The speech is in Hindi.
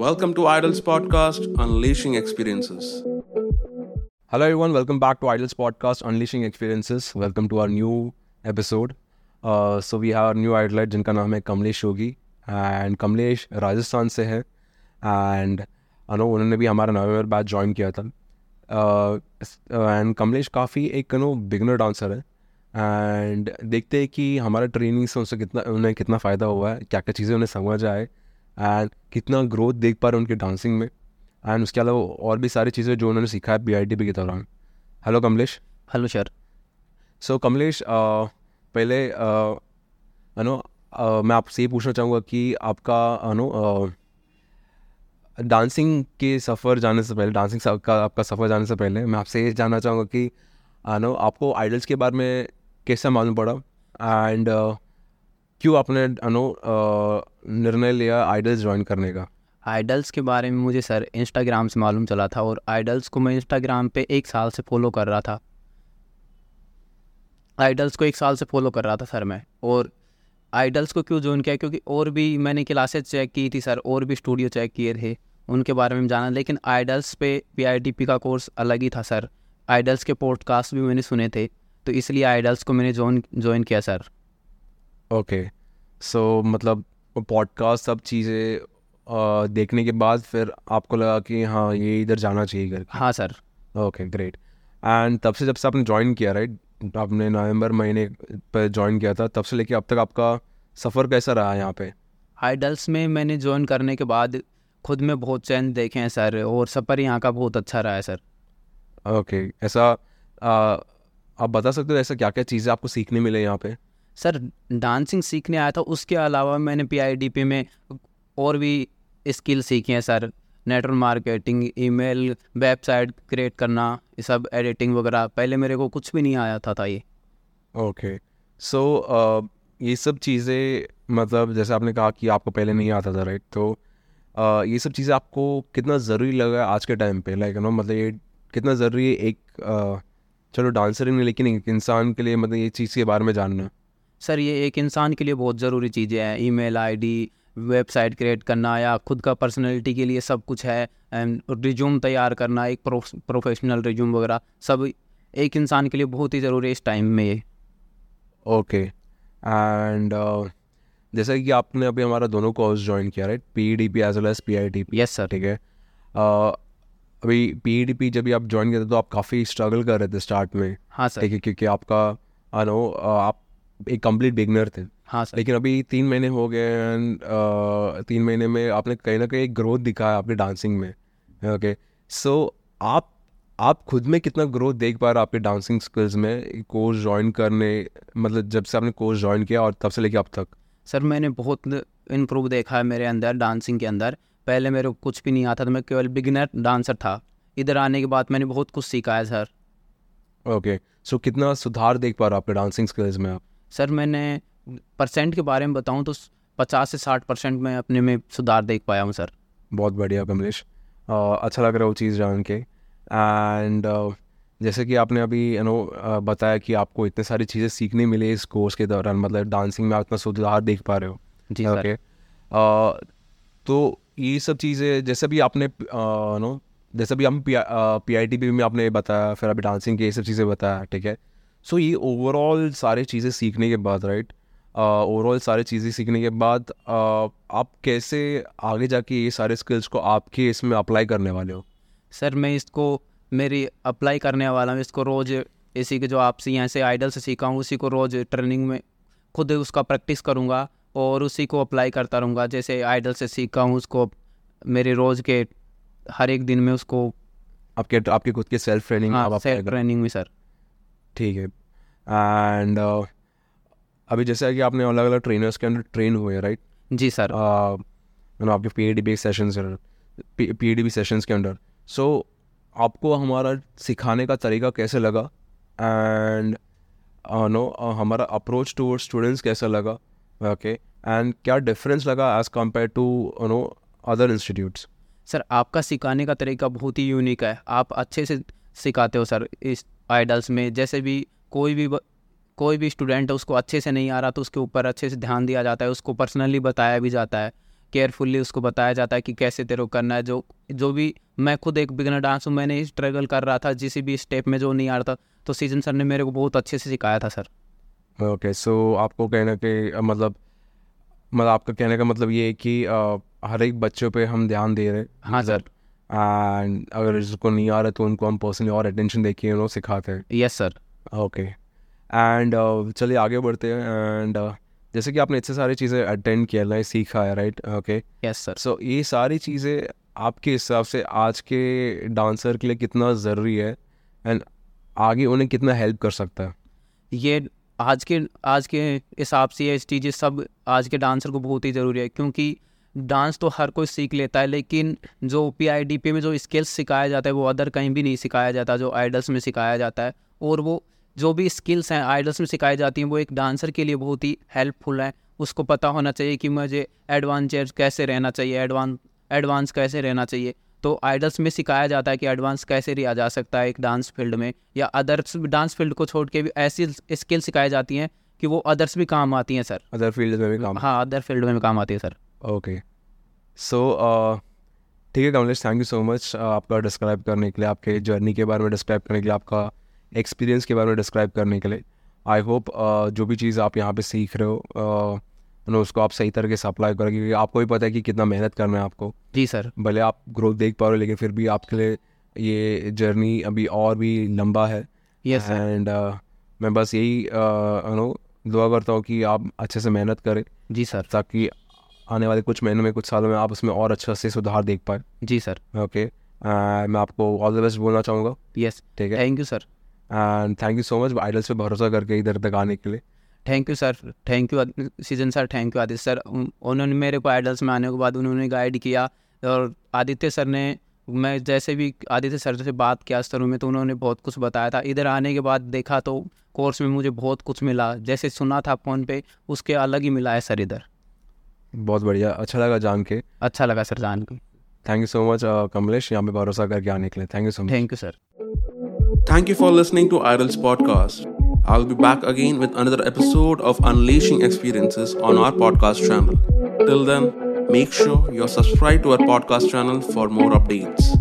Welcome to Idols Podcast, Unleashing Experiences. Hello, everyone. Welcome back to Idols Podcast, Unleashing Experiences. Welcome to our new episode. Uh, so we have a new idolite जिनका नाम है कमलेश योगी एंड कमलेश राजस्थान से है एंड अनो उन्होंने भी हमारा नवंबर बैच ज्वाइन किया था एंड कमलेश काफ़ी एक नो बिगनर डांसर है एंड देखते हैं कि हमारा ट्रेनिंग से उनसे कितना उन्हें कितना फ़ायदा हुआ है क्या क्या चीज़ें उन्हें समझ आए एंड कितना ग्रोथ देख पा रहे हैं उनके डांसिंग में। एंड उसके अलावा और भी सारी चीज़ें जो उन्होंने सीखा है बी आई टी पी के दौरान। Hello Kamlesh. Hello sir so Kamlesh uh, पहले अनु uh, मैं आपसे ये पूछना चाहूँगा कि आपका नो डांसिंग के सफ़र जाने से पहले डांसिंग का आपका सफ़र जाने से पहले मैं आपसे ये जानना चाहूँगा कि नो आपको आइडल्स के बारे में कैसा मालूम पड़ा? एंड क्यों आपने, अनु निर्णय लिया आइडल्स ज्वाइन करने का? आइडल्स के बारे में मुझे सर इंस्टाग्राम से मालूम चला था और आइडल्स को मैं इंस्टाग्राम पे एक साल से फॉलो कर रहा था। आइडल्स को एक साल से फॉलो कर रहा था सर मैं और आइडल्स को क्यों ज्वाइन किया? क्योंकि और भी मैंने क्लासेज चेक की थी सर, और भी स्टूडियो चेक किए थे, उनके बारे में जाना। लेकिन आइडल्स पे पी का कोर्स अलग ही था सर। आइडल्स के पॉडकास्ट भी मैंने सुने थे तो इसलिए आइडल्स को मैंने ज्वाइन ज्वाइन किया सर। ओके सो मतलब पॉडकास्ट सब चीज़ें देखने के बाद फिर आपको लगा कि हाँ ये इधर जाना चाहिए करके हाँ सर। ओके ग्रेट एंड तब से जब से आपने ज्वाइन किया राइट आपने नवंबर महीने पर ज्वाइन किया था तब से लेके अब तक आपका सफ़र कैसा रहा यहाँ पे? आइडल्स में मैंने ज्वाइन करने के बाद खुद में बहुत चैन देखे हैं सर और सफ़र यहाँ का बहुत अच्छा रहा है सर। ओके okay, ऐसा आ, आप बता सकते हो ऐसा क्या क्या चीज़ें आपको सीखने मिले यहाँ पे? सर, डांसिंग सीखने आया था, उसके अलावा मैंने पीआईडीपी में और भी स्किल सीखे हैं sir. Network marketing, email, website create करना, ये सब एडिटिंग वगैरह। पहले मेरे को कुछ भी नहीं आया था था ये। ओके सो ये सब चीज़ें मतलब जैसे आपने कहा कि आपको पहले नहीं आता था राइट तो ये सब चीज़ें आपको कितना ज़रूरी लगा आज के टाइम पे? लाइक नो मतलब ये कितना ज़रूरी है एक चलो डांसर ही नहीं, लेकिन एक इंसान के लिए मतलब ये चीज़ के बारे में जानना। सर ये एक इंसान के लिए बहुत ज़रूरी चीज़ें हैं। ईमेल आईडी वेबसाइट क्रिएट करना या खुद का पर्सनैलिटी के लिए सब कुछ है। एंड रिज्यूम तैयार करना एक प्रोफेशनल रिज्यूम वगैरह सब एक इंसान के लिए बहुत ही ज़रूरी है इस टाइम में ये। ओके। एंड जैसा कि आपने अभी हमारा दोनों कोर्स ज्वाइन किया right P D P as well as P I T yes sir ठीक है? uh, अभी पी डी पी जब भी आप ज्वाइन किए थे तो आप काफ़ी स्ट्रगल कर रहे थे स्टार्ट में। हाँ सर ठीक है क्योंकि आपका आई नो आप एक कंप्लीट बिगनर थे। हाँ सर लेकिन अभी तीन महीने हो गए एंड तीन महीने में आपने कहीं ना कहीं ग्रोथ दिखाया आपने डांसिंग में ओके सो आप आप खुद में कितना ग्रोथ देख पा रहे हो आपके डांसिंग स्किल्स में कोर्स ज्वाइन करने मतलब जब से आपने कोर्स ज्वाइन किया और तब से लेके अब तक? सर मैंने बहुत इम्प्रूव देखा है मेरे अंदर डांसिंग के अंदर। पहले मेरे को कुछ भी नहीं आता था मैं केवल बिगिनर डांसर था। इधर आने के बाद मैंने बहुत कुछ सीखा है सर ओके सो कितना सुधार देख पा रहे हो आपके डांसिंग स्किल्स में आप? सर मैंने परसेंट के बारे में बताऊँ तो पचास से साठ परसेंट मैं अपने में सुधार देख पाया हूँ सर। बहुत बढ़िया कमलेश। अच्छा लग रहा है वो चीज़ जान के। एंड जैसे कि आपने अभी यू नो बताया कि आपको इतने सारी चीज़ें सीखने मिले इस कोर्स के दौरान मतलब डांसिंग में आप इतना सुधार देख पा रहे हो। जी ओके। okay. तो ये सब चीज़ें जैसे भी आपने नो जैसे भी हम P P I T P में आपने बताया फिर अभी डांसिंग की ये सब चीज़ें बताया ठीक है? सो ये ओवरऑल सारी चीज़ें सीखने के बाद राइट ओवरऑल सारी चीज़ें सीखने के बाद आप कैसे आगे जाके ये सारे स्किल्स को आपके इसमें अप्लाई करने वाले हो? सर मैं इसको मेरी अप्लाई करने वाला हूँ इसको रोज़ इसी के जो आपसे यहाँ से आइडल से सीखा हूँ उसी को रोज़ ट्रेनिंग में खुद उसका प्रैक्टिस करूँगा और उसी को अप्लाई करता रहूँगा। जैसे आइडल से सीखा हूँ उसको मेरे रोज़ के हर एक दिन में उसको आपके आपके खुद के सेल्फ ट्रेनिंग हाँ सेल्फ ट्रेनिंग में सर। ठीक है। एंड uh, अभी जैसे कि आपने अलग अलग ट्रेनर्स के अंदर ट्रेन हुए राइट जी सर uh, आपके P A D B sessions P A D B sessions के अंदर। सो so, आपको हमारा सिखाने का तरीका कैसे लगा? एंड नो uh, uh, हमारा अप्रोच टूवर्ड स्टूडेंट्स कैसा लगा? ओके एंड क्या डिफरेंस लगा as compare to no other institutes sir आपका सिखाने का तरीका बहुत ही यूनिक है। आप अच्छे से सिखाते हो सर इस आइडल्स में। जैसे भी कोई भी कोई भी स्टूडेंट है उसको अच्छे से नहीं आ रहा तो उसके ऊपर अच्छे से ध्यान दिया जाता है। उसको पर्सनली बताया भी जाता है। केयरफुल्ली उसको बताया जाता है कि कैसे तेरे को करना है। जो जो भी मैं खुद एक बिगनर डांस हूँ मैंने स्ट्रगल कर रहा था जिस भी स्टेप में जो नहीं आ रहा था तो सीज़न सर ने मेरे को बहुत अच्छे से सिखाया था सर। ओके सो आपको कहना कि मतलब मतलब आपका कहने का मतलब ये है कि अ, हर एक बच्चों पे हम ध्यान दे रहे हैं हाँ सर। एंड अगर जिसको नहीं आ रहा तो उनको हम पर्सनली और अटेंशन दे के उनको सिखाते हैं। यस सर ओके एंड चलिए आगे बढ़ते हैं एंड जैसे कि आपने इतने सारी चीज़ें अटेंड किया है सीखा है right okay yes sir so ये सारी चीज़ें आपके हिसाब से आज के डांसर के लिए कितना ज़रूरी है? एंड आगे उन्हें कितना हेल्प कर सकता है? ये आज के आज के हिसाब से ये चीज़ें सब आज के डांसर को बहुत ही ज़रूरी है क्योंकि डांस तो हर कोई सीख लेता है लेकिन जो पी आई डी पी में जो स्किल्स सिखाया जाता है वो अदर कहीं भी नहीं सिखाया जाता जो आइडल्स में सिखाया जाता है। और वो जो भी स्किल्स हैं आइडल्स में सिखाई जाती हैं वो एक डांसर के लिए बहुत ही हेल्पफुल हैं। उसको पता होना चाहिए कि मुझे एडवांस कैसे रहना चाहिए एडवांस एडवांस कैसे रहना चाहिए। तो आइडल्स में सिखाया जाता है कि एडवांस कैसे रिया जा सकता है एक डांस फ़ील्ड में या अदर्स डांस फ़ील्ड को छोड़ के भी ऐसी स्किल सिखाई जाती हैं कि वो अदर्स भी काम आती हैं सर अदर फ़ील्ड में भी काम हाँ अदर फ़ील्ड में भी काम आती है सर ओके सो ठीक है Kamlesh thank you so much आपका डिस्क्राइब करने के लिए आपके जर्नी के बारे में डिस्क्राइब करने के लिए आपका एक्सपीरियंस के बारे में डिस्क्राइब करने के लिए। आई होप uh, जो भी चीज़ आप यहाँ पे सीख रहे हो uh, उसको आप सही तरीके से अप्लाई करो क्योंकि आपको भी पता है कि कितना मेहनत करना है आपको। जी सर भले आप ग्रोथ देख पा रहे हो लेकिन फिर भी आपके लिए ये जर्नी अभी और भी लंबा है। यस एंड मैं बस यही नो दुआ करता हूँ कि आप अच्छे से मेहनत करें। जी सर ताकि आने वाले कुछ महीनों में कुछ सालों में आप उसमें और अच्छा से सुधार देख पाए। जी सर। ओके मैं आपको ऑल द बेस्ट बोलना चाहूँगा। यस ठीक है? Thank you sir and thank you so much Idols पे भरोसा करके इधर तक आने के लिए। Thank you sir thank you season sir thank you Aditya sir उन्होंने मेरे को आइडल्स में आने के बाद उन्होंने गाइड किया और आदित्य सर ने मैं जैसे भी आदित्य सर से बात किया स्तरों में तो उन्होंने बहुत कुछ बताया था। इधर आने के बाद देखा तो कोर्स में मुझे बहुत कुछ मिला। जैसे सुना था फ़ोन पे उसके अलग ही मिला है सर इधर। बहुत बढ़िया। अच्छा लगा जान के। अच्छा लगा सर जान के। Thank you so much Kamlesh. यहाँ पे भरोसा करके आने के लिए। Thank you so much thank you sir thank you for listening to Idols podcast I will be back again with another episode of unleashing experiences on our podcast channel till then make sure you are subscribe to our podcast channel for more updates